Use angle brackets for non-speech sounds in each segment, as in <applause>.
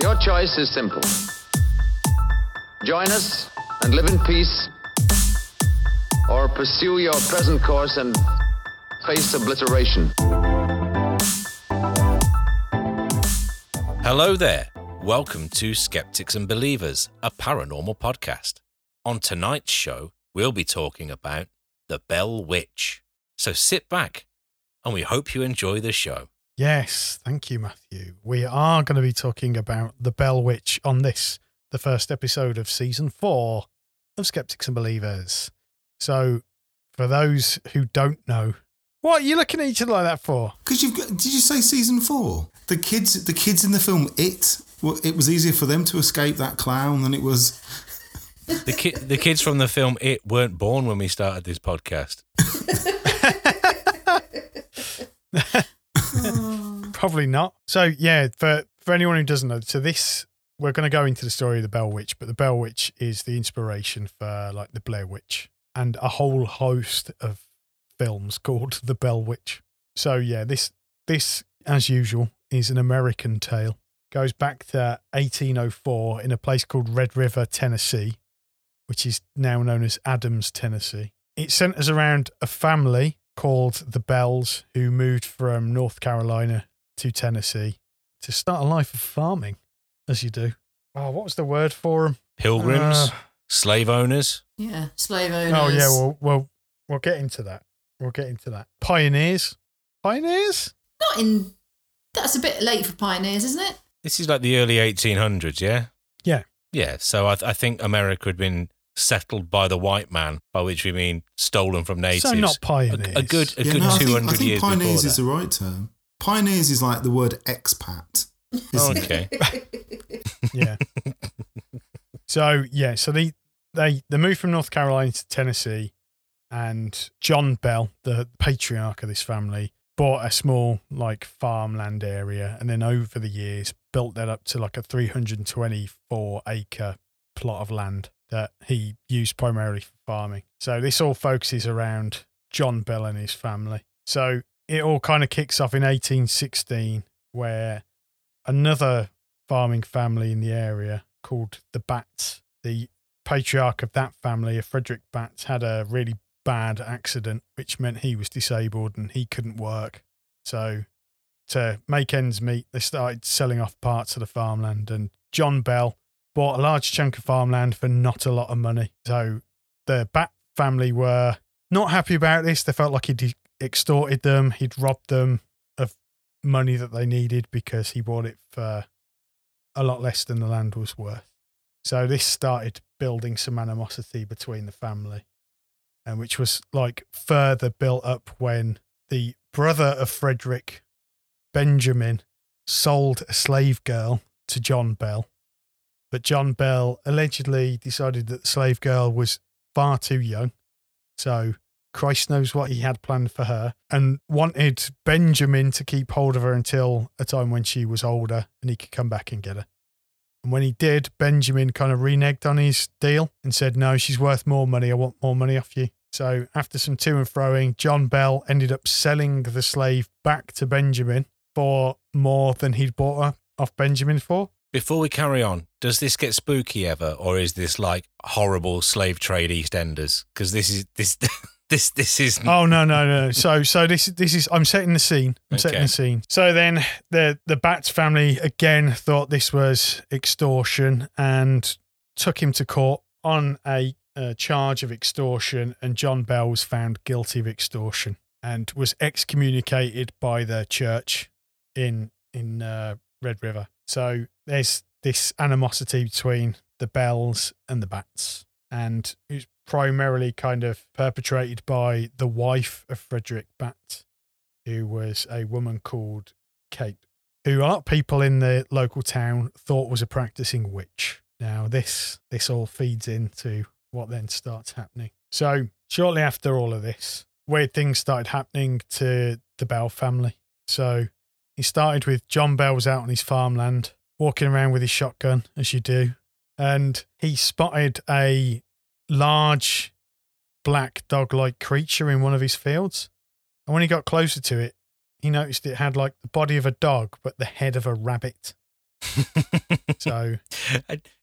Your choice is simple. Join us and live in peace, or pursue your present course and face obliteration. Hello there. Welcome to Skeptics and Believers, a paranormal podcast. On tonight's show, we'll be talking about the Bell Witch. So sit back and we hope you enjoy the show. Yes, thank you, Matthew. We are going to be talking about the Bell Witch on this, the first episode of season four of Skeptics and Believers. So, for those who don't know, what are you looking at each other like that for? Because you've got, did you say season four? The kids, the kids in the film It, well, it was easier for them to escape that clown than it was. <laughs> The, ki- the kids from the film It weren't born when we started this podcast. <laughs> <laughs> <laughs> Probably not. So, yeah, for, for anyone who doesn't know, so this, we're going to go into the story of the Bell Witch, but the Bell Witch is the inspiration for like the Blair Witch and a whole host of films called <laughs> The Bell Witch. So, yeah, this, this, as usual, is an American tale. Goes back to 1804 in a place called Red River, Tennessee, which is now known as Adams, Tennessee. It centers around a family called the Bells who moved from North Carolina to Tennessee to start a life of farming, as you do. Oh, what was the word for them? Pilgrims, Uh, slave owners. Yeah, slave owners. Oh, yeah, well, well, we'll get into that. We'll get into that. Pioneers? Pioneers? not in. That's a bit late for pioneers, isn't it? This is like the early 1800s, yeah? Yeah. Yeah, so I, I think America had been settled by the white man, by which we mean stolen from natives. So not pioneers. a good, a yeah, good no, I 200 think, I think years pioneers is that. the right term. Pioneers is like the word expat. isn't? Okay. <laughs> yeah. so yeah, so they they they moved from North Carolina to Tennessee, and John Bell, the patriarch of this family, bought a small like farmland area, and then over the years built that up to like a 324 acre plot of land that he used primarily for farming. So this all focuses around John Bell and his family. So it all kind of kicks off in 1816, where another farming family in the area called the Batts. The patriarch of that family, Frederick Batts, had a really bad accident, which meant he was disabled and he couldn't work. So, to make ends meet, they started selling off parts of the farmland. And John Bell bought a large chunk of farmland for not a lot of money. So, the Bat family were not happy about this. They felt like he'd extorted them, he'd robbed them of money that they needed because he bought it for a lot less than the land was worth. So this started building some animosity between the family, and which was like further built up when the brother of Frederick, Benjamin, sold a slave girl to John Bell. But John Bell allegedly decided that the slave girl was far too young. So Christ knows what he had planned for her and wanted Benjamin to keep hold of her until a time when she was older and he could come back and get her. And when he did, Benjamin kind of reneged on his deal and said, No, she's worth more money. I want more money off you. So after some to and froing, John Bell ended up selling the slave back to Benjamin for more than he'd bought her off Benjamin for. Before we carry on, does this get spooky ever, or is this like horrible slave trade EastEnders? Because this is this <laughs> this this is <laughs> Oh no no no! So so this this is I'm setting the scene. I'm setting the scene. So then the the Batts family again thought this was extortion and took him to court on a, uh charge of extortion. And John Bell was found guilty of extortion and was excommunicated by the church in in uh, Red River. So there's this animosity between the Bells and the Batts, and it's primarily kind of perpetrated by the wife of Frederick Bat, who was a woman called Kate, who a lot of people in the local town thought was a practicing witch. Now this this all feeds into what then starts happening. So shortly after all of this, weird things started happening to the Bell family. So he started with John Bell was out on his farmland, walking around with his shotgun, as you do, and he spotted a large black dog like creature in one of his fields. And when he got closer to it, he noticed it had like the body of a dog, but the head of a rabbit. <laughs> so,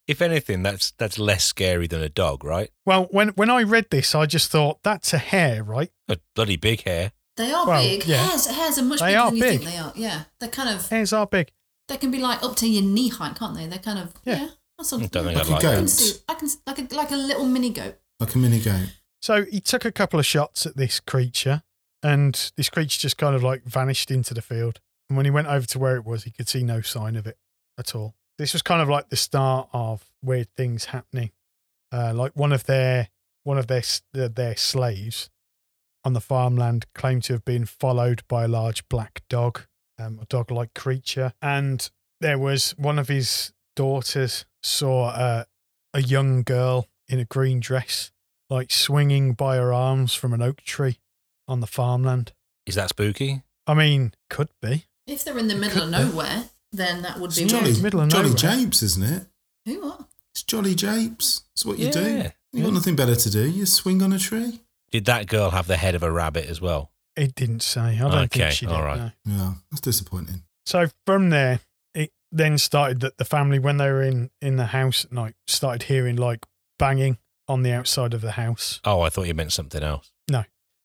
if anything, that's that's less scary than a dog, right? well, when when I read this, I just thought that's a hare, right? A bloody big hare. They are Well, big. yeah. Hares, hares are much They bigger are than you big. think they are. Yeah, they're kind of. Hares are big. They can be like up to your knee height, can't they? They're kind of. Yeah. Yeah. that's something. Don't think Like I'd a like I that. can see. I can like a like a little mini goat. Like a mini goat. So he took a couple of shots at this creature, and this creature just kind of like vanished into the field. And when he went over to where it was, he could see no sign of it at all. This was kind of like the start of weird things happening. Uh, like one of their one of their, their slaves on the farmland claimed to have been followed by a large black dog, um, a dog-like creature, and there was one of his daughters saw a, a young girl in a green dress like swinging by her arms from an oak tree on the farmland. Is that spooky? I mean, could be. If they're in the middle of nowhere, then that would It's be Jolly, weird. middle of Jolly nowhere. Japes, isn't it? Who what? It's Jolly Japes. It's what you do. Yeah. You got nothing better to do. You swing on a tree. Did that girl have the head of a rabbit as well? It didn't say. I don't Okay, think she did. all right. no. Yeah, that's disappointing. So from there, it then started that the family, when they were in in the house at night, started hearing like banging on the outside of the house. Oh, I thought you meant something else. No.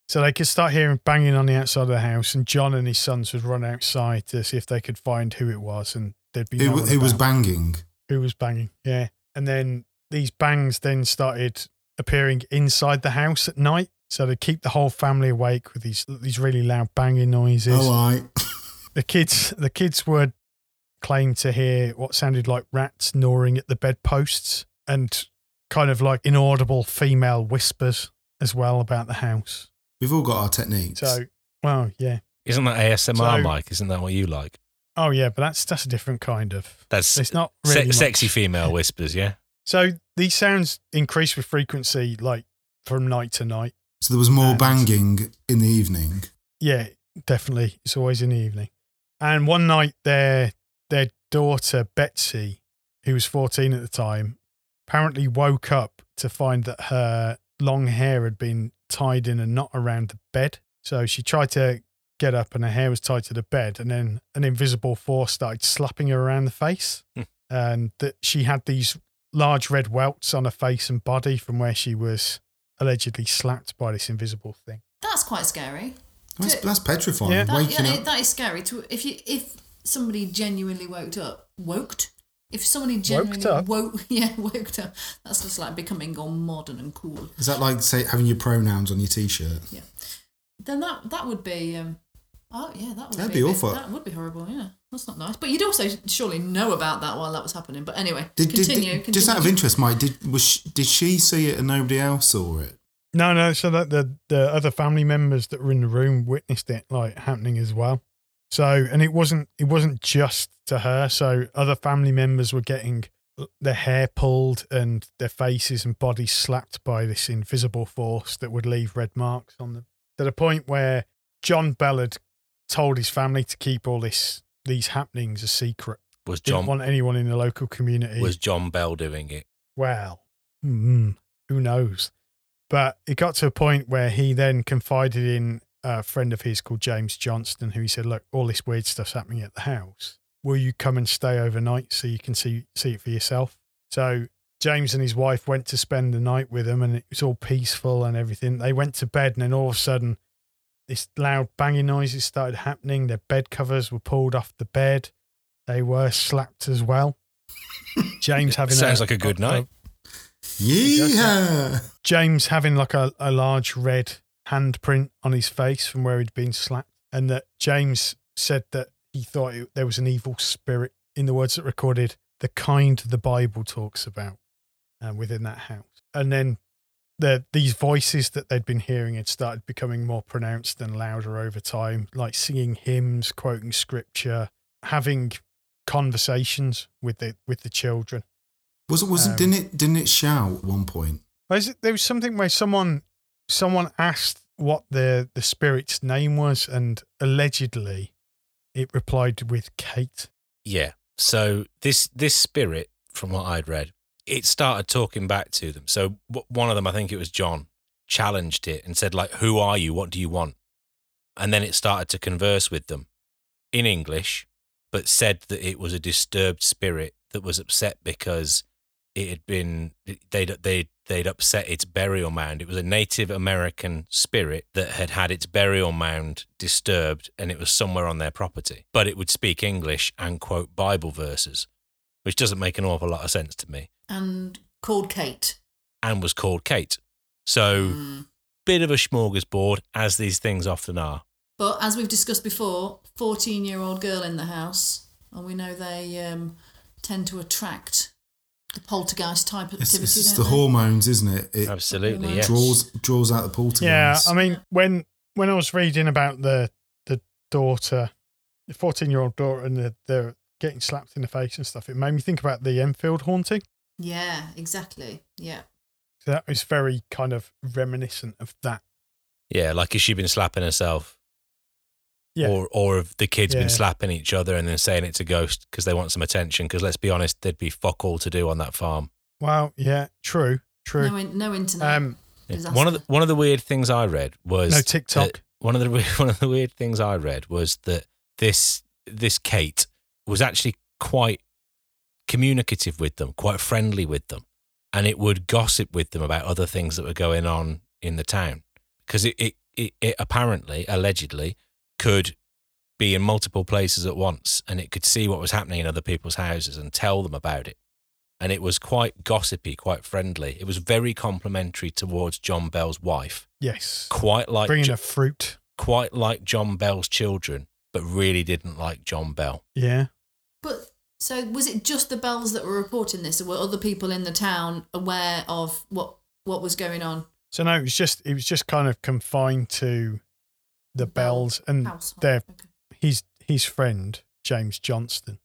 So they could start hearing banging on the outside of the house, and John and his sons would run outside to see if they could find who it was, and there'd be Who, one who was banging? who was banging. Yeah. And then these bangs then started appearing inside the house at night. So to keep the whole family awake with these these really loud banging noises. Oh, I. <laughs> The kids the kids would claim to hear what sounded like rats gnawing at the bedposts and kind of like inaudible female whispers as well about the house. We've all got our techniques. So well, yeah. Isn't that ASMR, So- Mike? Isn't that what you like? Oh yeah, but that's that's a different kind of That's it's not se- really much. sexy female whispers, yeah? So these sounds increase with frequency like from night to night. So there was more And- banging in the evening. Yeah, definitely. It's always in the evening. And one night, their their daughter Betsy, who was fourteen at the time, apparently woke up to find that her long hair had been tied in a knot around the bed. So she tried to get up, and her hair was tied to the bed. And then an invisible force started slapping her around the face, Hmm. and that she had these large red welts on her face and body from where she was allegedly slapped by this invisible thing. That's quite scary. That's, To- that's petrifying. Yeah. That, Waking yeah, up. that is scary. To if you if somebody genuinely woke up, woked. If somebody genuinely up? woke, <laughs> yeah, woked up. That's just like becoming all modern and cool. Is that like say having your pronouns on your t-shirt? Yeah. Then that that would be. Um, oh yeah, that would That'd be, be a bit- awful. That would be horrible. Yeah, that's not nice. But you'd also surely know about that while that was happening. But anyway, Did, did, continue. just out of interest, Mike, did was she, did she see it and nobody else saw it? No, no. So that the the other family members that were in the room witnessed it like happening as well. So and it wasn't it wasn't just to her. So other family members were getting their hair pulled and their faces and bodies slapped by this invisible force that would leave red marks on them. To the point where John Bell had told his family to keep all this these happenings a secret. Was John Didn't want anyone in the local community. was John Bell doing it? Well, mm, who knows? But it got to a point where he then confided in a friend of his called James Johnston, who he said, "Look, all this weird stuff's happening at the house. Will you come and stay overnight so you can see see it for yourself?" So James and his wife went to spend the night with him, and it was all peaceful and everything. They went to bed, and then all of a sudden, this loud banging noises started happening. Their bed covers were pulled off the bed. They were slapped as well. <laughs> James having Sounds like a good night. Yeah. James having like a, a large red handprint on his face from where he'd been slapped, and that James said that he thought it, there was an evil spirit in the words that recorded the kind the Bible talks about uh, within that house. And then the these voices that they'd been hearing had started becoming more pronounced and louder over time, like singing hymns, quoting scripture, having conversations with the with the children. Was it? Was it? Um, Didn't it? Didn't it shout at one point? Was it, there was something where someone someone asked what the the spirit's name was, and allegedly it replied with Kate. Yeah. So this this spirit, from what I'd read, it started talking back to them. So one of them, I think it was John, challenged it and said, like, "Who are you? What do you want?" And then it started to converse with them in English, but said that it was a disturbed spirit that was upset because it had been they'd they they'd upset its burial mound. It was a Native American spirit that had had its burial mound disturbed, and it was somewhere on their property. But it would speak English and quote Bible verses, which doesn't make an awful lot of sense to me. And called Kate. And was called Kate. So Mm. bit of a smorgasbord, as these things often are. But as we've discussed before, 14 year old girl in the house, and we know they um, tend to attract the poltergeist type of It's, activity. it's, it's don't the they? hormones, isn't it? It Absolutely, yes. draws draws out the poltergeist. Yeah, I mean, when when I was reading about the the daughter, the fourteen year old daughter, and the the getting slapped in the face and stuff, it made me think about the Enfield haunting. Yeah, exactly. Yeah. So that was very kind of reminiscent of that. Yeah, like has she been slapping herself? Yeah. Or or have the kids Yeah. been slapping each other and then saying it's a ghost because they want some attention? Because let's be honest, there'd be fuck all to do on that farm. Well, yeah, true, true. No, no internet. Um, disaster. One of the one of the weird things I read was No TikTok. one of the <laughs> one of the weird things I read was that this this Kate was actually quite communicative with them, quite friendly with them, and it would gossip with them about other things that were going on in the town because it it, it it apparently allegedly could be in multiple places at once and it could see what was happening in other people's houses and tell them about it and it was quite gossipy, quite friendly. It was very complimentary towards John Bell's wife, yes, quite like bringing Jo- a fruit. quite like John Bell's children, but really didn't like John Bell. Yeah, so was it just the bells that were reporting this, or were other people in the town aware of what what was going on? so no, it was just it was just kind of confined to the bells and Household. their Okay. his his friend James Johnston.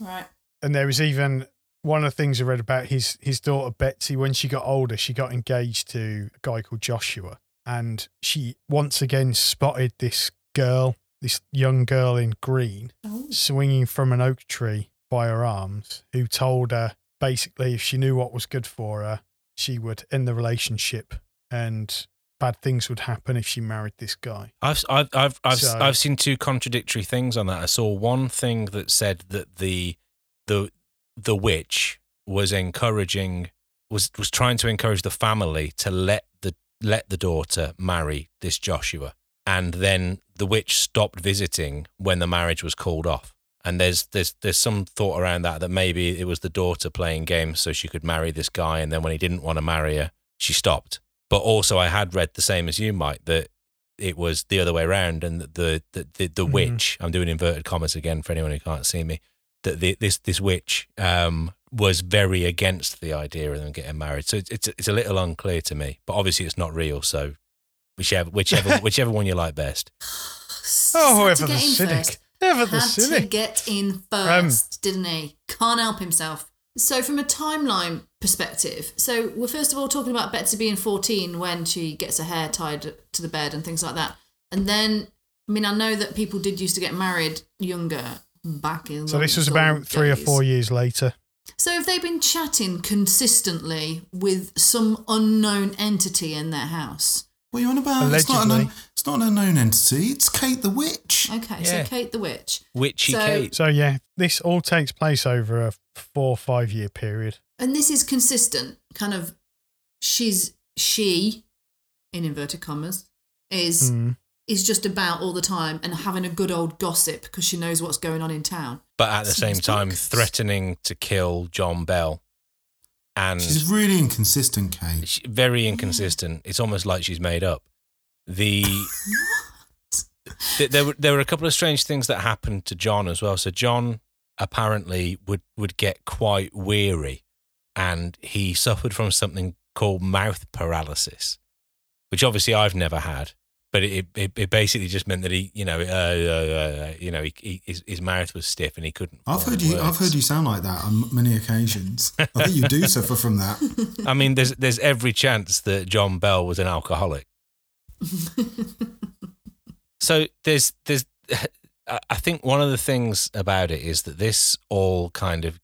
Right. and there was even one of the things I read about his his daughter Betsy when she got older, she got engaged to a guy called Joshua, and she once again spotted this girl, this young girl in green, Oh. swinging from an oak tree by her arms, who told her basically if she knew what was good for her, she would end the relationship and bad things would happen if she married this guy. I've I've I've I've, So- I've seen two contradictory things on that. I saw one thing that said that the the the witch was encouraging was was trying to encourage the family to let the let the daughter marry this Joshua, and then the witch stopped visiting when the marriage was called off. And there's there's there's some thought around that that maybe it was the daughter playing games so she could marry this guy, and then when he didn't want to marry her, she stopped. But also, I had read the same as you, Mike, that it was the other way around, and that the the the, the Mhm. witch. I'm doing inverted commas again for anyone who can't see me. That the, this this witch um, was very against the idea of them getting married. So it's it's, it's a little unclear to me. But obviously, it's not real. So whichever whichever <laughs> whichever one you like best. Oh, Had to ever the get in cynic. first. Ever the Had to get in Um, first, didn't he? Can't help himself. So, from a timeline perspective, so we're first of all talking about Betsy being 14 when she gets her hair tied to the bed and things like that. And then, I mean, I know that people did used to get married younger back in So this was old about three or four years later. So, if they've been chatting consistently with some unknown entity in their house, What are you on about? It's not, an, Allegedly. It's not an unknown entity. It's Kate the Witch. okay, Yeah. so Kate the Witch. Witchy So- Kate. So yeah, this all takes place over a four or five year period. and this is consistent kind of she's she in inverted commas is Mm. is just about all the time and having a good old gossip because she knows what's going on in town But at the same Seems time, books. threatening to kill John Bell, and She's really inconsistent, Kate. she- very inconsistent. It's almost like she's made up. The <laughs> th- there were there were a couple of strange things that happened to John as well. So John apparently would would get quite weary, and he suffered from something called mouth paralysis, which obviously I've never had. But it, it, it basically just meant that he, you know, uh, uh, uh, you know, he, he, his, his mouth was stiff and he couldn't. I've heard you. I've heard you sound like that on many occasions. I think you do <laughs> suffer from that. I mean, there's there's every chance that John Bell was an alcoholic. <laughs> so there's there's I think one of the things about it is that this all kind of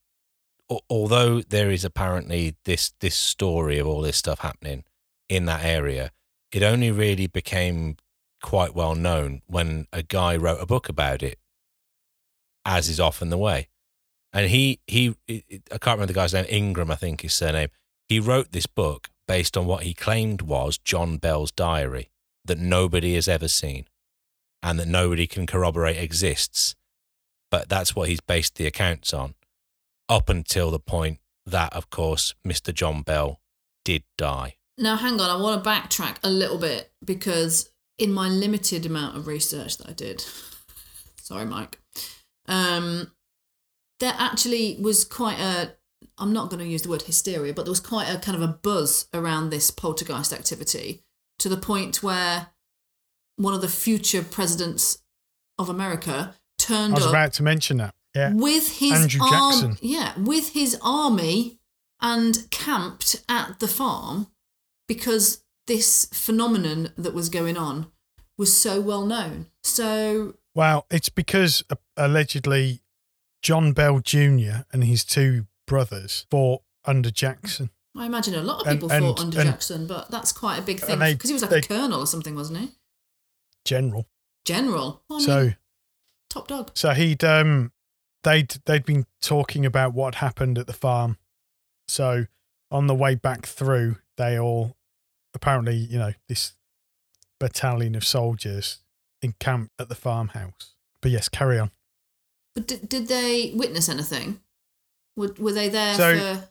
although there is apparently this this story of all this stuff happening in that area, it only really became quite well known when a guy wrote a book about it as is often the way. And he he I can't remember the guy's name, Ingram, I think his surname. He wrote this book based on what he claimed was John Bell's diary that nobody has ever seen and that nobody can corroborate exists. But that's what he's based the accounts on, up until the point that, of course, Mr. John Bell did die. Now, hang on, I want to backtrack a little bit because in my limited amount of research that I did, <laughs> sorry, Mike, um, there actually was quite a, I'm not going to use the word hysteria, but there was quite a kind of a buzz around this poltergeist activity to the point where one of the future presidents of America turned. I turned was up about to mention that. Yeah. with his Andrew arm- Jackson. yeah, with his army and camped at the farm because this phenomenon that was going on was so well known. So Well, it's because uh, allegedly John Bell Jr. and his two brothers fought under Jackson. I imagine a lot of people and- fought under and- Jackson, but that's quite a big thing because he was like they- a colonel or something, wasn't he? General. General. Well, So mean, top dog. so he'd um they'd they'd been talking about what happened at the farm. So on the way back through, they all apparently, you know, this battalion of soldiers encamped at the farmhouse. But yes, carry on. But did, did they witness anything? Were, were they there So- for,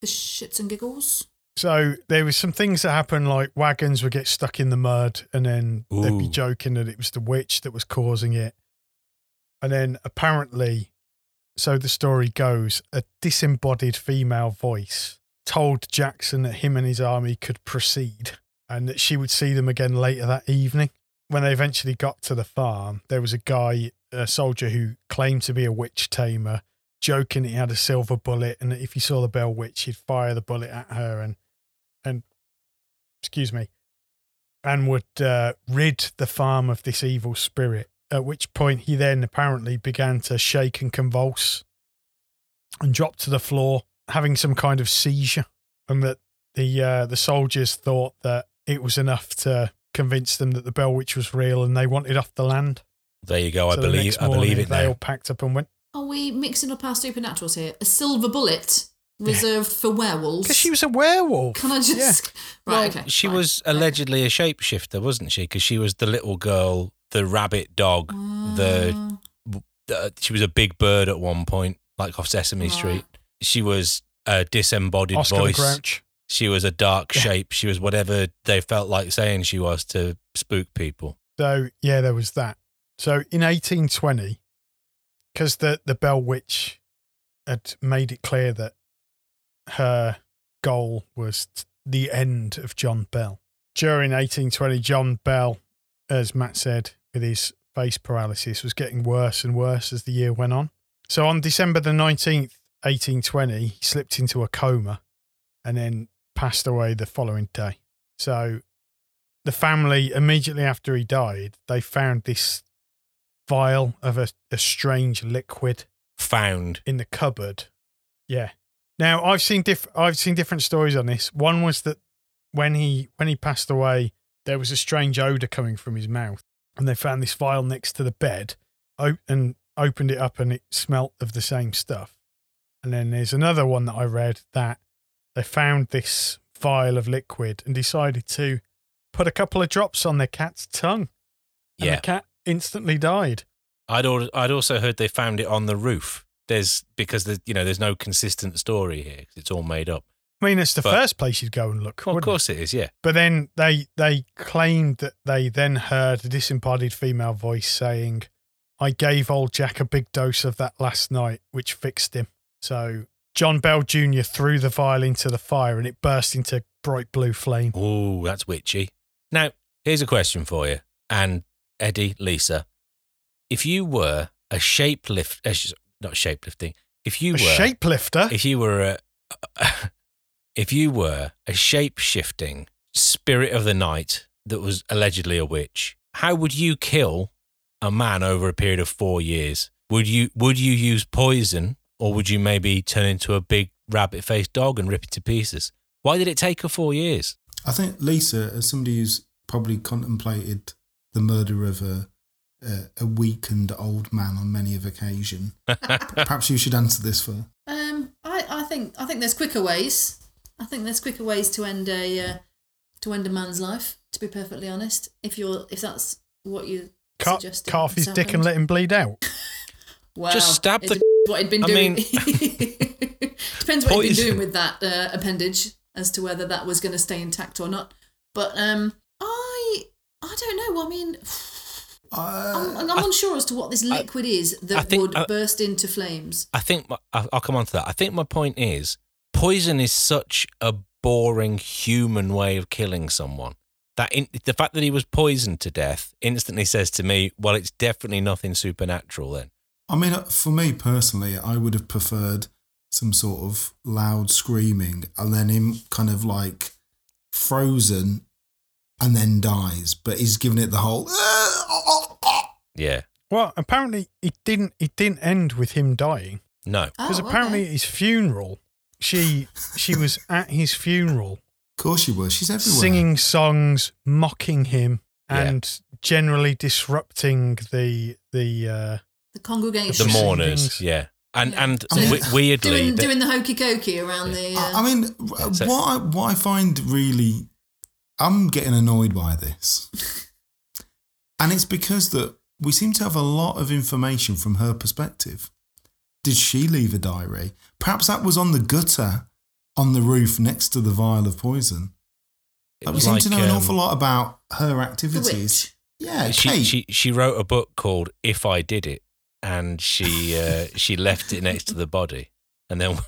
for shits and giggles? So there was some things that happened, like wagons would get stuck in the mud, and then they'd be joking that it was the witch that was causing it. And then apparently, so the story goes, a disembodied female voice told Jackson that him and his army could proceed, and that she would see them again later that evening. When they eventually got to the farm, there was a guy, a soldier who claimed to be a witch tamer, joking that he had a silver bullet, and that if he saw the Bell Witch, he'd fire the bullet at her and and excuse me, and would uh, rid the farm of this evil spirit. At which point, he then apparently began to shake and convulse, and drop to the floor, having some kind of seizure, and that the uh, the soldiers thought that it was enough to convince them that the Bell Witch was real, and they wanted off the land. There you go. I So the believe I believe it They now. all packed up and went Are we mixing up our supernaturals here? A silver bullet reserved for werewolves? because she was a werewolf. Can I just? Yeah. <laughs> Right, Well, okay. She fine. was allegedly a shapeshifter, wasn't she? Because she was the little girl, the rabbit dog, the, Ah. the she was a big bird at one point, like off Sesame Right. Street. She was a disembodied Oscar the voice. Grouch. She was a dark Yeah. shape. She was whatever they felt like saying she was to spook people. So yeah, there was that. So in 1820, because the the Bell Witch had made it clear that her goal was the end of John Bell. During 1820, John Bell, as Matt said, with his face paralysis, was getting worse and worse as the year went on. So on December the 19th, 1820, he slipped into a coma and then passed away the following day. So the family immediately after he died, they found this vial of a, a strange liquid Found. in the cupboard. Yeah. Now I've seen diff- I've seen different stories on this. One was that when he when he passed away, there was a strange odor coming from his mouth, and they found this vial next to the bed, o- and opened it up, and it smelt of the same stuff. And then there's another one that I read that they found this vial of liquid and decided to put a couple of drops on their cat's tongue, and Yeah. the cat instantly died. I'd al- I'd also heard they found it on the roof. There's because the you know there's no consistent story here it's all made up. I mean, it's the But- first place you'd go and look. Well, of wouldn't it? course it is. Yeah. But then they they claimed that they then heard a disembodied female voice saying, "I gave old Jack a big dose of that last night, which fixed him." So John Bell Jr. threw the vial into the fire, and it burst into bright blue flame. Oh, that's witchy. Now, here's a question for you, and Eddie, Lisa, if you were a shapelift, uh, not shapelifting, if you were A were shapelifter. if you were a, <laughs> if you were a shape shifting spirit of the night that was allegedly a witch, how would you kill a man over a period of four years? Would you would you use poison, or would you maybe turn into a big rabbit faced dog and rip it to pieces? Why did it take her four years? I think Lisa, as somebody who's probably contemplated the murder of a a, a weakened old man on many of occasion. <laughs> Perhaps you should answer this for. Um, I, I think I think there's quicker ways. I think there's quicker ways to end a uh, to end a man's life. To be perfectly honest, if you're if that's what you Car- suggesting, carve his dick and let him bleed out. <laughs> Wow, Just stab the- what he'd been I doing. mean- <laughs> depends what he'd been doing with that uh, appendage as to whether that was going to stay intact or not. But um, I I don't know. I mean, <sighs> Uh, I'm, I'm unsure as to what this liquid is I that think- would I- burst into flames. I think my, I- I'll come on to that. I think my point is poison is such a boring human way of killing someone. That in, the fact that he was poisoned to death instantly says to me, well, it's definitely nothing supernatural then. I mean, uh, for me personally, I would have preferred some sort of loud screaming and then him kind of like frozen and then dies. But he's giving it the whole. Yeah. Well, apparently it didn't. It didn't end with him dying No. because Oh, apparently okay. at his funeral, she she was at his funeral Of course she was. She's everywhere. singing songs, mocking him, Yeah. and generally disrupting the the. Uh, the congregation The mourners. Yeah. And Yeah. and I mean- we- weirdly, doing the- doing the hokey cokey around the. Uh, I I mean, so- what I, what I find really, I'm getting annoyed by this, <laughs> and it's because that we seem to have a lot of information from her perspective. Did she leave a diary? Perhaps that was on the gutter on the roof next to the vial of poison. it Like, we seem like, to know an um, awful lot about her activities. Yeah, she, Kate. she she wrote a book called If I Did It, and she uh, <laughs> she left it next to the body, and then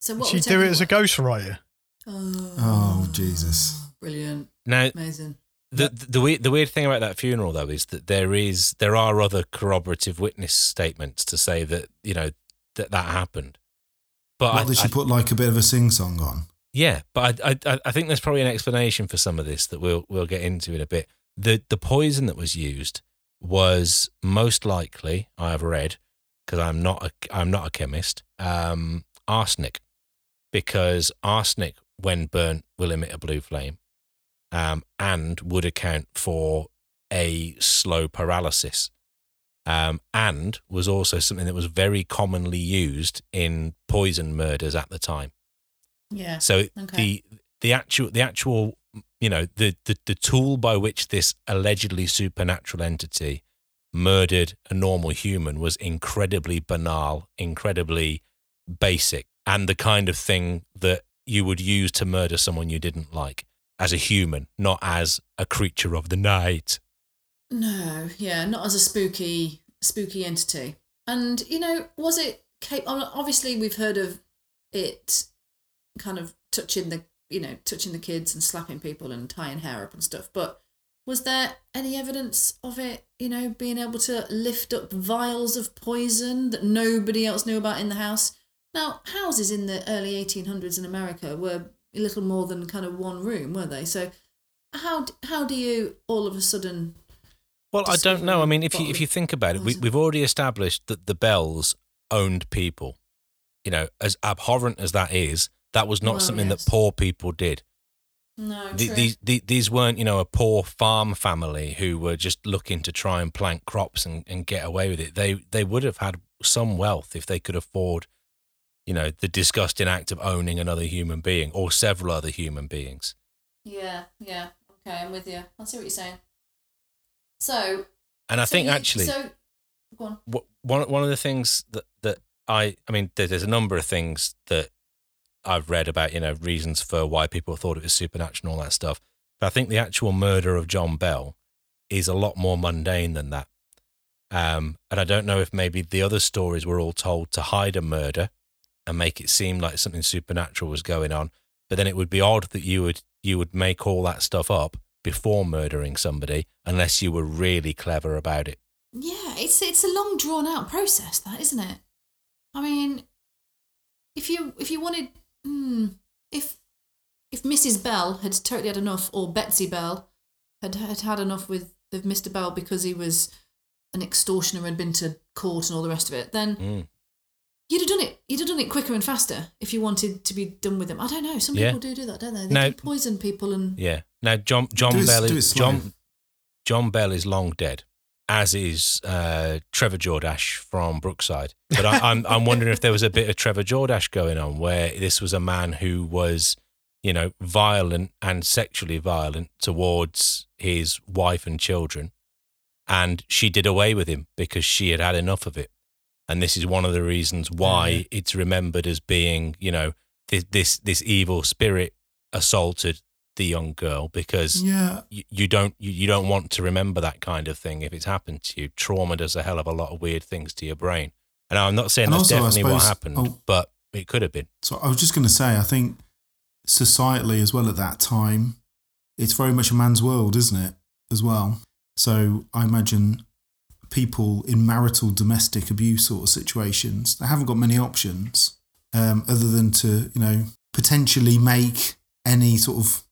So <laughs> what? she we're do it as a ghostwriter. Oh, oh Jesus! Brilliant, now amazing. the the weird the weird thing about that funeral though is that there is there are other corroborative witness statements to say that you know that that happened. But What I, did she I- put like a bit of a sing song on? Yeah, but I, I I think there's probably an explanation for some of this that we'll we'll get into in a bit. The the poison that was used was most likely I have read because I'm not a I'm not a chemist um, arsenic because arsenic when burnt will emit a blue flame um, and would account for a slow paralysis um, and was also something that was very commonly used in poison murders at the time. Yeah. So Okay. the the actual the actual you know the, the the tool by which this allegedly supernatural entity murdered a normal human was incredibly banal, incredibly basic, and the kind of thing that you would use to murder someone you didn't like as a human, not as a creature of the night. No, yeah, not as a spooky spooky entity. And you know, was it obviously we've heard of it kind of touching the you know touching the kids and slapping people and tying hair up and stuff, but was there any evidence of it, you know, being able to lift up vials of poison that nobody else knew about in the house? Now, houses in the early 1800s in America were little more than kind of one room, were they? So, how how do you all of a sudden Well, I don't know. I mean, if you if you think about it, we, we've already established that the Bells owned people. You know, as abhorrent as that is, that was not Well, something yes. that poor people did. No, The- these the- these weren't you know a poor farm family who were just looking to try and plant crops and, and get away with it. They they would have had some wealth if they could afford, you know, the disgusting act of owning another human being or several other human beings. Yeah, yeah. Okay, I'm with you. I see what you're saying. So, And I so think you- actually, so go on. one one of the things that that I I mean there- there's a number of things that I've read about you know reasons for why people thought it was supernatural and all that stuff. But I think the actual murder of John Bell is a lot more mundane than that. Um, and I don't know if maybe the other stories were all told to hide a murder and make it seem like something supernatural was going on. But then it would be odd that you would you would make all that stuff up before murdering somebody unless you were really clever about it. Yeah, it's it's a long drawn out process, that isn't it? I mean, if you if you wanted, hmm, if if Mrs. Bell had totally had enough, or Betsy Bell had had had enough with with Mr. Bell because he was an extortioner and had been to court and all the rest of it, then Mm. You'd have done it. You'd have done it quicker and faster if you wanted to be done with them. I don't know. Some Yeah. people do do that, don't they? They No. do poison people and Yeah. Now John John Do it- Bell do it is slow. John John Bell is long dead, as is uh, Trevor Jordache from Brookside. But I, I'm I'm wondering if there was a bit of Trevor Jordache going on, where this was a man who was, you know, violent and sexually violent towards his wife and children, and she did away with him because she had had enough of it. And this is one of the reasons why Yeah. it's remembered as being, you know, this this, this evil spirit assaulted the young girl because Yeah, you, you don't you, you don't want to remember that kind of thing if it's happened to you. Trauma does a hell of a lot of weird things to your brain. And I'm not saying And that's also, definitely what suppose- happened, oh. but it could have been. So I was just going to say, I think societally as well at that time, it's very much a man's world, isn't it? As well. So I imagine people in marital domestic abuse sort of situations, they haven't got many options um, other than to, you know, potentially make any sort of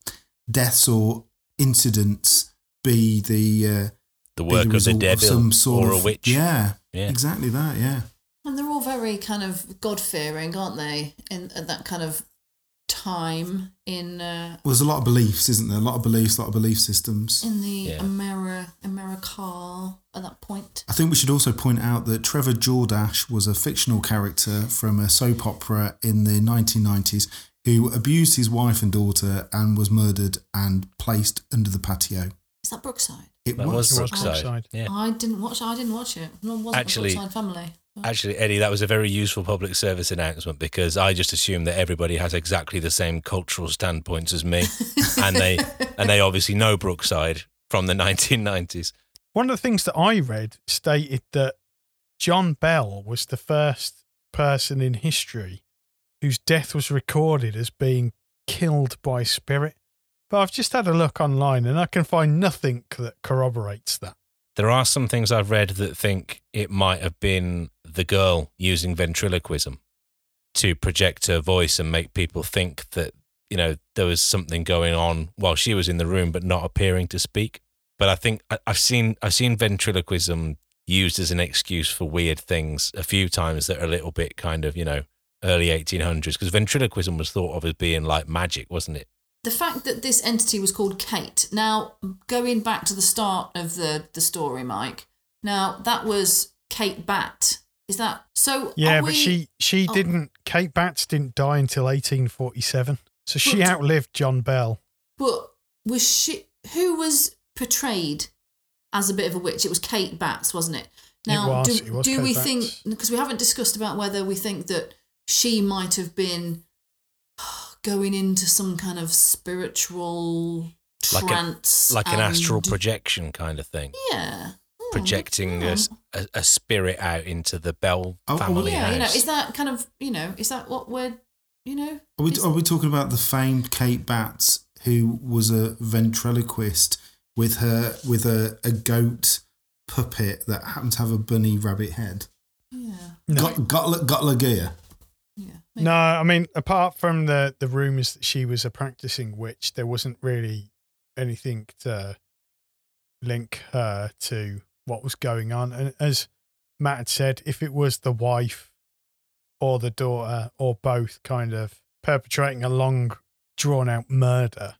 deaths or incidents be the uh, The be work of the result devil some sort or of a witch. Yeah, Yeah. exactly that. Yeah. And they're all very kind of God fearing, aren't they? In at that kind of time in uh, Well, there's a lot of beliefs, isn't there? A lot of beliefs, a lot of belief systems. in the Yeah. Ameri- America at that point. I think we should also point out that Trevor Jordache was a fictional character from a soap opera in the 1990s who abused his wife and daughter and was murdered and placed under the patio. Is that Brookside? It That was. was Brookside. Brookside. Yeah. I didn't watch. I didn't watch it. No, it wasn't Actually- the Brookside family. Actually, Eddie, that was a very useful public service announcement because I just assume that everybody has exactly the same cultural standpoints as me, <laughs> and they and they obviously know Brookside from the <laughs> 1990s. One of the things that I read stated that John Bell was the first person in history whose death was recorded as being killed by spirit. But I've just had a look online and I can find nothing that corroborates that. There are some things I've read that think it might have been the girl using ventriloquism to project her voice and make people think that, you know, there was something going on while she was in the room but not appearing to speak. But I think I- I've seen I've seen ventriloquism used as an excuse for weird things a few times that are a little bit kind of, you know, early 1800s because ventriloquism was thought of as being like magic, wasn't it? the fact that this entity was called Kate. Now, going back to the start of the the story, Mike. Now that was Kate Bat. Is that so? Yeah, are but we- she she oh. didn't. Kate Batts didn't die until 1847, so she But- outlived John Bell. But was she? Who was portrayed as a bit of a witch? It was Kate Batts, wasn't it? Now, was, do, it was do Kate we Batts. think? Because we haven't discussed about whether we think that she might have been <sighs> going into some kind of spiritual Like a- trance, Like an astral projection kind of thing. Yeah. Oh, projecting a, yeah. s- oh. a- a spirit out into the Bell Oh, oh, family yeah, you know, is that kind of, you know, is that what we're, you know? Are we, is- are we talking about the famed Kate Batts, who was a ventriloquist with her with a, a goat puppet that happened to have a bunny rabbit head? yeah, No. Got got got la gear. yeah. No, I mean, apart from the the rumors that she was a practicing witch, there wasn't really anything to link her to what was going on. And as Matt had said, if it was the wife or the daughter or both kind of perpetrating a long, drawn out murder,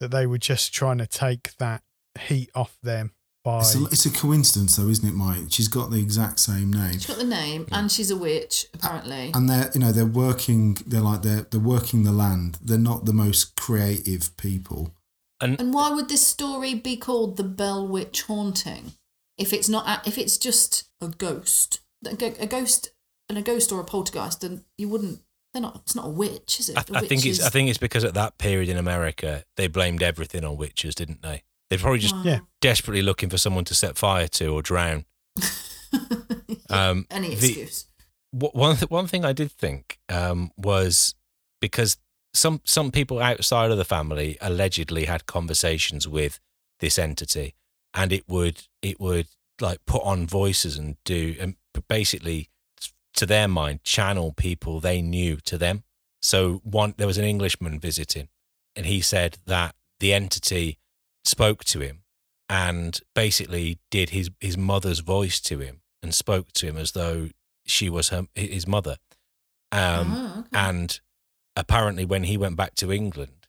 that they were just trying to take that heat off them by. It's a, it's a coincidence, though, isn't it, Mike? She's got the exact same name, She's got the name, and she's a witch, apparently. and they're you know they're working. They're like they're they're working the land. They're not the most creative people. And why would this story be called the Bell Witch Haunting? If it's not, if it's just a ghost, a ghost, and a ghost or a poltergeist, then you wouldn't. They're not. It's not a witch, is it? I, A I think witch it's is- I think it's because at that period in America they blamed everything on witches, didn't they? They're probably just Wow. Yeah. desperately looking for someone to set fire to or drown. <laughs> Um, Any excuse. wh- one one thing I did think um, was because some some people outside of the family allegedly had conversations with this entity, and it would it would like put on voices and do and basically to their mind channel people they knew to them. So one there was an Englishman visiting, and he said that the entity spoke to him and basically did his his mother's voice to him and spoke to him as though she was her his mother. Um, Ah, okay. and apparently, when he went back to England,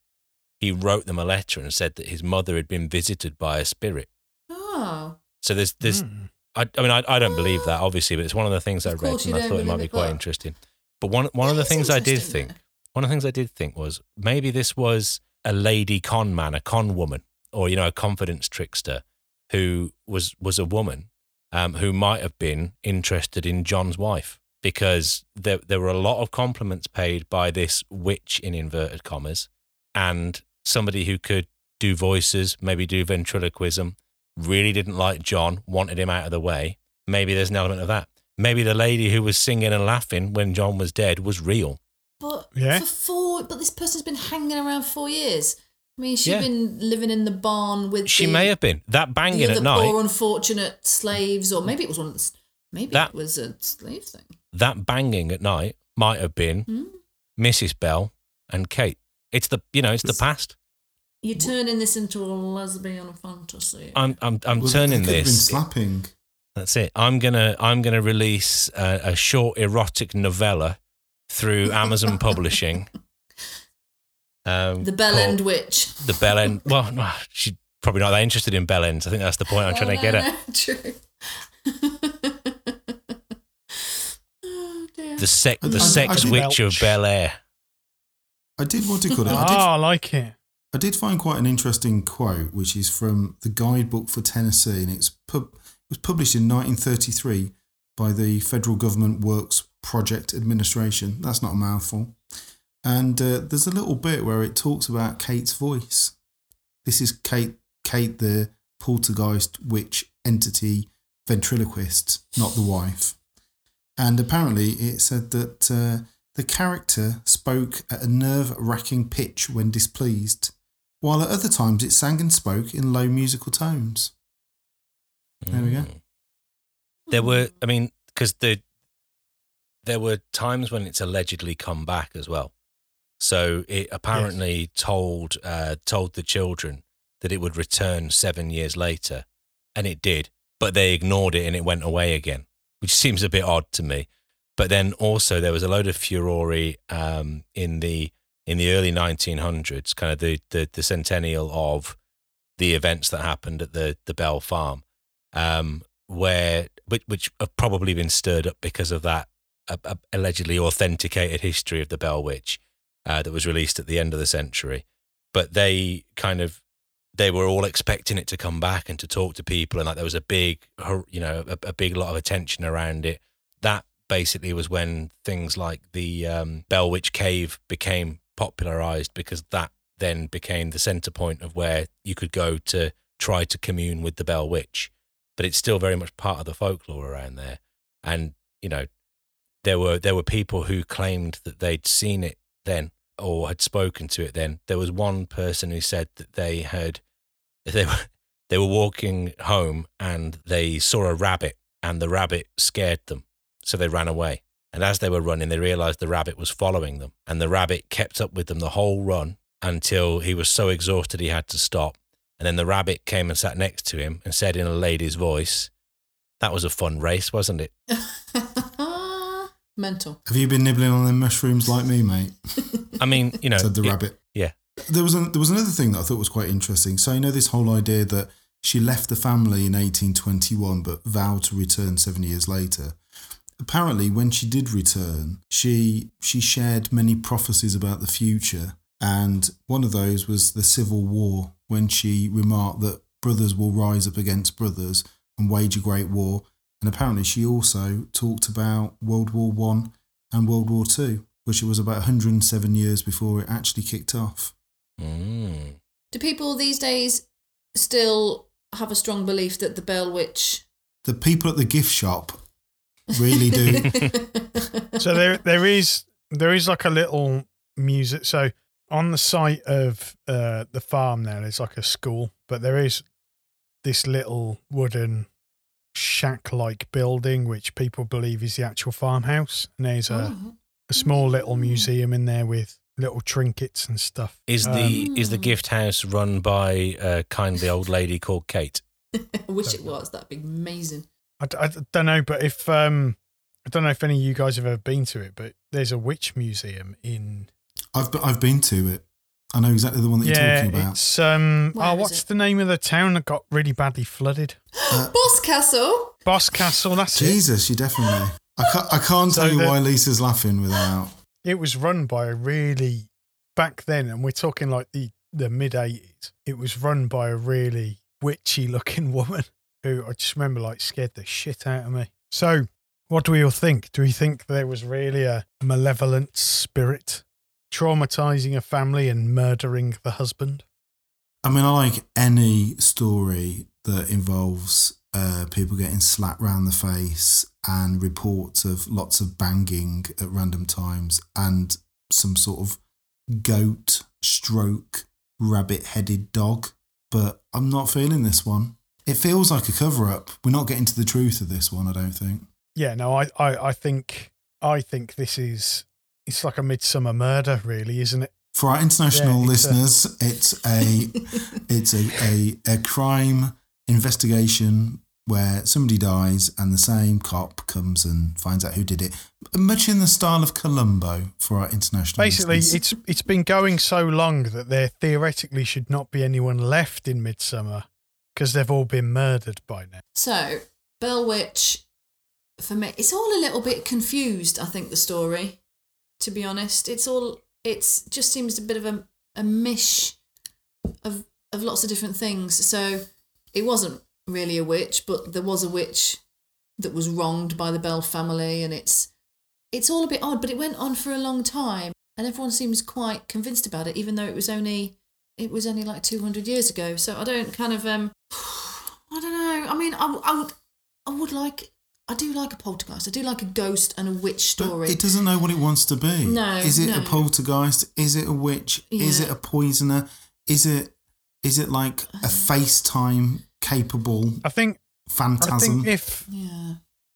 he wrote them a letter and said that his mother had been visited by a spirit. oh, So there's there's Hmm. I, I mean I, I don't believe that obviously, but it's one of the things I read and I thought it might be quite interesting. But one one of the things I did think though. one of the things I did think was maybe this was a lady con man, a con woman, or you know, a confidence trickster who was was a woman um, who might have been interested in John's wife because there there were a lot of compliments paid by this witch in inverted commas and somebody who could do voices, maybe do ventriloquism, really didn't like John, wanted him out of the way. Maybe there's an element of that. Maybe the lady who was singing and laughing when John was dead was real. But Yeah. for four, but this person's been hanging around for four years. I mean, she's Yeah. been living in the barn with She the, may have been that the banging other at night. poor unfortunate slaves, or maybe it was one of the, maybe That- it was a slave thing. that banging at night might have been Hmm? Mrs. Bell and Kate. It's the you know it's the past. You're turning this into a lesbian fantasy. I'm I'm I'm Well, turning it could been this. slapping. That's it. I'm gonna I'm gonna release a, a short erotic novella through <laughs> Amazon Publishing. Um, the Bell End Witch. The Bell End. Well, no, she's probably not that interested in Bell Ends. I think that's the point I'm trying to Oh, get no, at. no, <laughs> True. <laughs> oh. The sex the I- sex I did- witch of Belch. Bel Air. I did what it could. Oh, I did I like it. I did find quite an interesting quote, which is from the Guidebook for Tennessee, and it's it was published in 1933 by the Federal Government Works Project Administration. That's not a mouthful. And uh, there's a little bit where it talks about Kate's voice. This is Kate, Kate, the poltergeist witch entity ventriloquist, not the wife. And apparently, it said that uh, the character spoke at a nerve wracking pitch when displeased, while at other times it sang and spoke in low musical tones. There we go. Mm. There were, I mean, because the there were times when it's allegedly come back as well. So it apparently told uh, told the children that it would return seven years later, and it did. But they ignored it and it went away again, which <laughs> seems a bit odd to me. But then also there was a load of furore um, in the in the early 1900s, kind of the, the the centennial of the events that happened at the the Bell Farm, um, where which, which have probably been stirred up because of that uh, uh, allegedly authenticated history of the Bell Witch uh, that was released at the end of the century. But they kind of they were all expecting it to come back and to talk to people, and like there was a big, you know, a, a big lot of attention around it. That basically was when things like the um, Bell Witch Cave became popularized because that then became the center point of where you could go to try to commune with the Bell Witch. But it's still very much part of the folklore around there, and you know, there were there were people who claimed that they'd seen it then or had spoken to it then. There was one person who said that they had <laughs> they were they were walking home and they saw a rabbit and the rabbit scared them, so they ran away. And as they were running, they realized the rabbit was following them, and the rabbit kept up with them the whole run until he was so exhausted he had to stop. And then the rabbit came and sat next to him and said in a lady's voice, "That was a fun race, wasn't it?" <laughs> Mental. Have you been nibbling on them mushrooms like me, mate? I mean, you know, said the it- rabbit. Yeah, There was a, there was another thing that I thought was quite interesting. So you know this whole idea that she left the family in 1821 but vowed to return 7 years later. Apparently when she did return, she she shared many prophecies about the future and one of those was the civil war when she remarked that brothers will rise up against brothers and wage a great war and apparently she also talked about World War 1 and World War 2 which it was about 107 years before it actually kicked off. mm. Do people these days still have a strong belief that the Bell Witch? the people at the gift shop really do. so there there is there is like a little music so on the site of uh the farm there there's like a school but there is this little wooden shack like building which people believe is the actual farmhouse and there's a, Oh. a small little museum in there with little trinkets and stuff Is Um, the is the gift house run by a kindly old lady called Kate? <laughs> I wish it was. That'd be amazing. I, d- I d- don't know but if um i don't know if any of you guys have ever been to it but there's a witch museum in I've I've been to it. I know exactly the one that you're talking about. it's um. Where oh, what's it? the name of the town that got really badly flooded? <gasps> Boscastle. Boss Castle. That's it. Jesus, you definitely. I can't, I can't So tell you the- why Lisa's laughing without. It was run by a really back then, and we're talking like the the mid eighties. It was run by a really witchy looking <laughs> woman who I just remember like scared the shit out of me. So, what do we all think? Do we think there was really a malevolent spirit traumatizing a family and murdering the husband? I mean, I like any story that involves uh, people getting slapped round the face and reports of lots of banging at random times and some sort of goat, stroke, rabbit headed dog. But I'm not feeling this one. It feels like a cover up. We're not getting to the truth of this one, I don't think. Yeah, no, I, I, I think I think this is it's like a Midsomer murder, really, isn't it? For our international Yeah, listeners, it's a <laughs> it's a, a, a crime investigation where somebody dies and the same cop comes and finds out who did it. Much in the style of Columbo for our international Basically, listeners. it's it's been going so long that there theoretically should not be anyone left in Midsomer because they've all been murdered by now. So, Bell Witch, for me, it's all a little bit confused, I think, the story, to be honest. It's all, it's just seems a bit of a, a mish of, of lots of different things. So, it wasn't really a witch, but there was a witch that was wronged by the Bell family, and it's, it's all a bit odd, but it went on for a long time, and everyone seems quite convinced about it, even though it was only, it was only like 200 years ago. So, I don't kind of, um, <sighs> I don't know. I mean, I, I would, I would like, I do like a poltergeist. I do like a ghost and a witch But story. it doesn't know what it wants to be. No, Is it a poltergeist? Is it a witch? Is it a poisoner? Is it is it like a FaceTime capable I think I phantasm? think if yeah,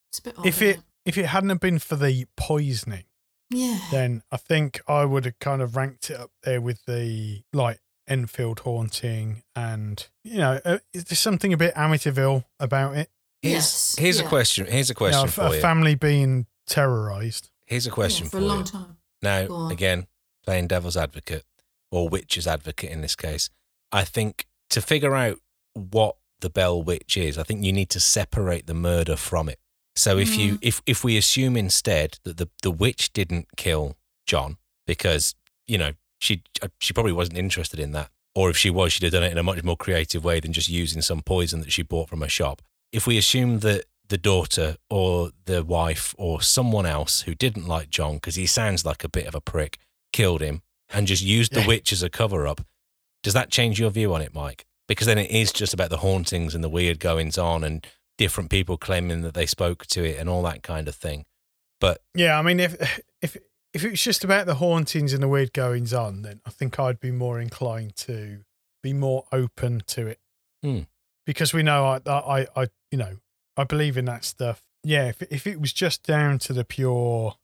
it's a bit odd. if isn't it if it hadn't have been for the poisoning, yeah, then I think I would have kind of ranked it up there with the like Enfield haunting, and you know, uh, there's something a bit Amityville about it. Here's, Yes, here's a question. Here's a You know, question a, for a you. family being terrorized. Here's a yeah, question for for a long you. time. Now, again, playing devil's advocate or witch's advocate in this case, I think to figure out what the Bell Witch is, I think you need to separate the murder from it. So if you if if we assume instead that the the witch didn't kill John because you know she uh, she probably wasn't interested in that, or if she was, she'd have done it in a much more creative way than just using some poison that she bought from a shop. If we assume that the daughter or the wife or someone else who didn't like John because he sounds like a bit of a prick killed him and just used the Yeah. witch as a cover up, does that change your view on it, Mike? Because then it is just about the hauntings and the weird goings on and different people claiming that they spoke to it and all that kind of thing. But Yeah, I mean, if if it was just about the hauntings and the weird goings on, then I think I'd be more inclined to be more open to it Hmm. because we know I, I I you know I believe in that stuff. Yeah, if if it was just down to the pure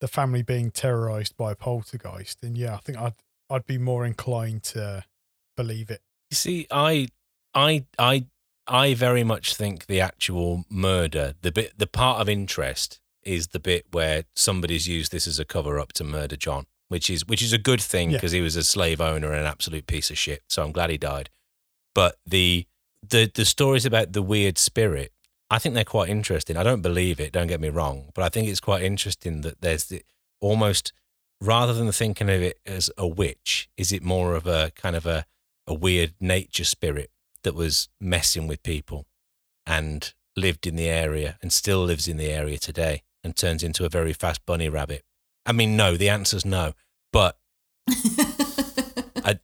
the family being terrorized by a poltergeist, then yeah, I think I'd I'd be more inclined to believe it. You see, I, I, I, I very much think the actual murder, the bit, the part of interest is the bit where somebody's used this as a cover up to murder John, which is which is a good thing Yeah. because he was a slave owner and an absolute piece of shit. So I'm glad he died. But the the the stories about the weird spirit, I think they're quite interesting. I don't believe it. Don't get me wrong, but I think it's quite interesting that there's the, almost rather than thinking of it as a witch, is it more of a kind of a a weird nature spirit that was messing with people and lived in the area and still lives in the area today and turns into a very fast bunny rabbit? I mean, no, the answer's no. But <laughs>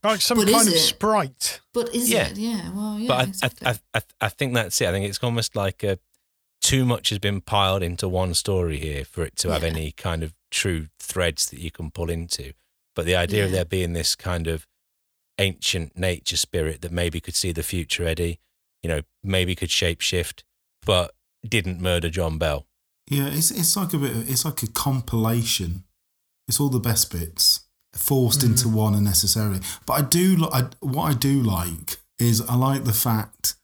Like some But kind of it? sprite. But is Yeah. it? Yeah. Well, yeah. but I, exactly. I, I, I, I think that's it. I think it's almost like a, too much has been piled into one story here for it to have Yeah. any kind of true threads that you can pull into. But the idea of there being this kind of ancient nature spirit that maybe could see the future, Eddie, you know, maybe could shapeshift, but didn't murder John Bell. Yeah, it's it's like a bit. Of, it's like a compilation. It's all the best bits forced hmm. into one unnecessarily. But I do. I, what I do like is I like the fact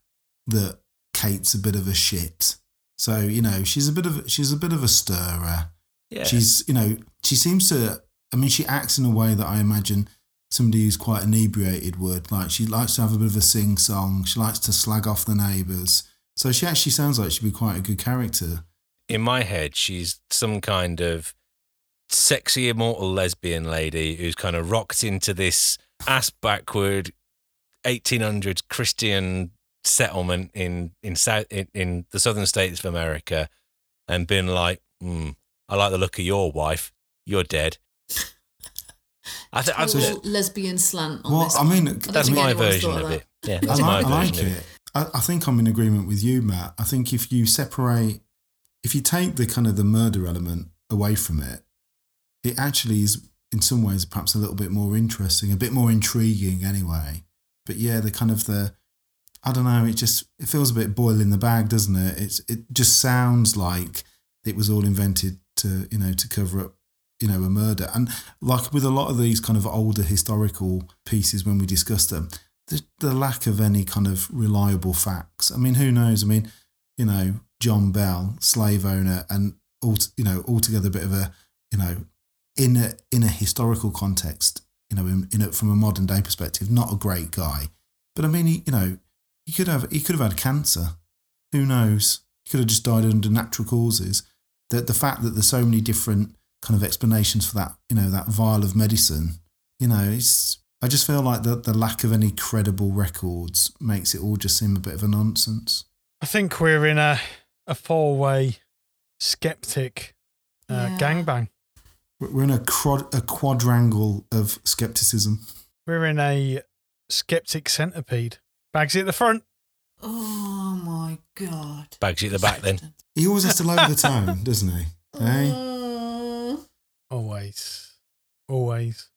that Kate's a bit of a shit. So you know she's a bit of she's a bit of a stirrer. Yeah. She's you know she seems to. I mean, she acts in a way that I imagine somebody who's quite inebriated would. Like she likes to have a bit of a sing song. She likes to slag off the neighbours. So she actually sounds like she'd be quite a good character. In my head, she's some kind of sexy immortal lesbian lady who's kind of rocked into this ass backward 1800s Christian settlement in in south in, in the southern states of America and been like, hmm, I like the look of your wife. You're dead. <laughs> I think Total lesbian slant on Well, this I mean, one. that's think my version thought of it. Yeah, I that's my like, I like it. it. I, I think I'm in agreement with you, Matt. I think if you separate, if you take the kind of the murder element away from it, it actually is in some ways perhaps a little bit more interesting, a bit more intriguing anyway. But yeah, the kind of the, I don't know, it just it feels a bit boil in the bag, doesn't it? It's it just sounds like it was all invented to you know to cover up you know a murder, and like with a lot of these kind of older historical pieces when we discuss them, the, the lack of any kind of reliable facts. I mean, who knows? I mean, you know, John Bell, slave owner, and all you know, altogether a bit of a you know, in a in a historical context, you know, in, in a, from a modern day perspective, not a great guy. But I mean, he, you know, he could have he could have had cancer. Who knows? He could have just died under natural causes. That the fact that there's so many different kind of explanations for that, you know, that vial of medicine, you know, it's I just feel like the, the lack of any credible records makes it all just seem a bit of a nonsense. I think we're in a a four way skeptic uh, Yeah. gangbang. We're we're in a, quad, a quadrangle of skepticism. We're in a skeptic centipede. Bagsy at the front. Oh my god. Bagsy at the back then. He always has to lower the <laughs> tone, doesn't he? Eh? Mm. Always. Always.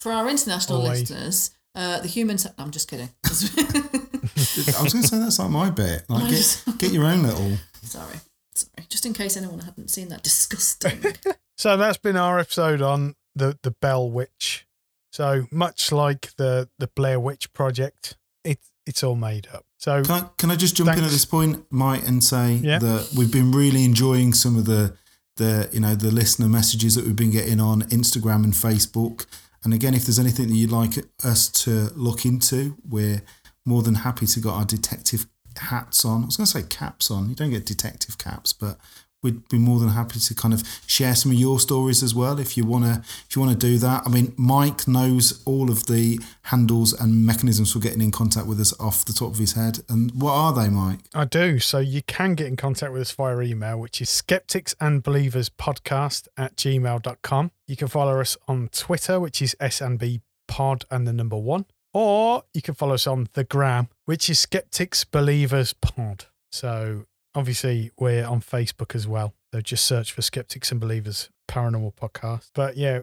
For our international Always. listeners, uh, the human. I'm just kidding. <laughs> <laughs> I was going to say that's like my bit. Like, get, get your own little. Sorry, sorry. Just in case anyone hadn't seen that <laughs> disgusting. <laughs> So that's been our episode on the, the Bell Witch. So much like the, the Blair Witch Project, it, it's all made up. So Can I, can I just jump in at this point, Mike, and say Yeah. that we've been really enjoying some of the the you know the listener messages that we've been getting on Instagram and Facebook. And again, if there's anything that you'd like us to look into, we're more than happy to get our detective hats on. I was going to say caps on. You don't get detective caps, but we'd be more than happy to kind of share some of your stories as well if you want to if you want to do that i mean mike knows all of the handles and mechanisms for getting in contact with us off the top of his head and what are they mike I do. So you can get in contact with us via email, which is skeptics and believers podcast at gmail.com. You can follow us on Twitter, which is SNB pod and the number one. Or you can follow us on the gram, which is skeptics believers pod. So obviously we're on Facebook as well. So just search for skeptics and believers paranormal podcast. But yeah,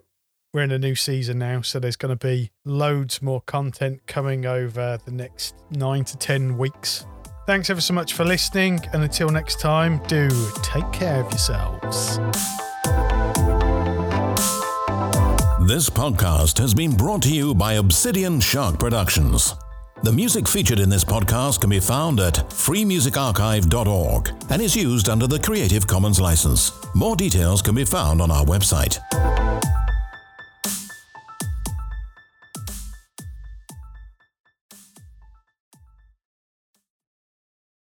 we're in a new season now, so there's going to be loads more content coming over the next nine to 10 weeks. Thanks ever so much for listening, and until next time, do take care of yourselves. This podcast has been brought to you by Obsidian Shark Productions. The music featured in this podcast can be found at freemusicarchive.org and is used under the Creative Commons license. More details can be found on our website.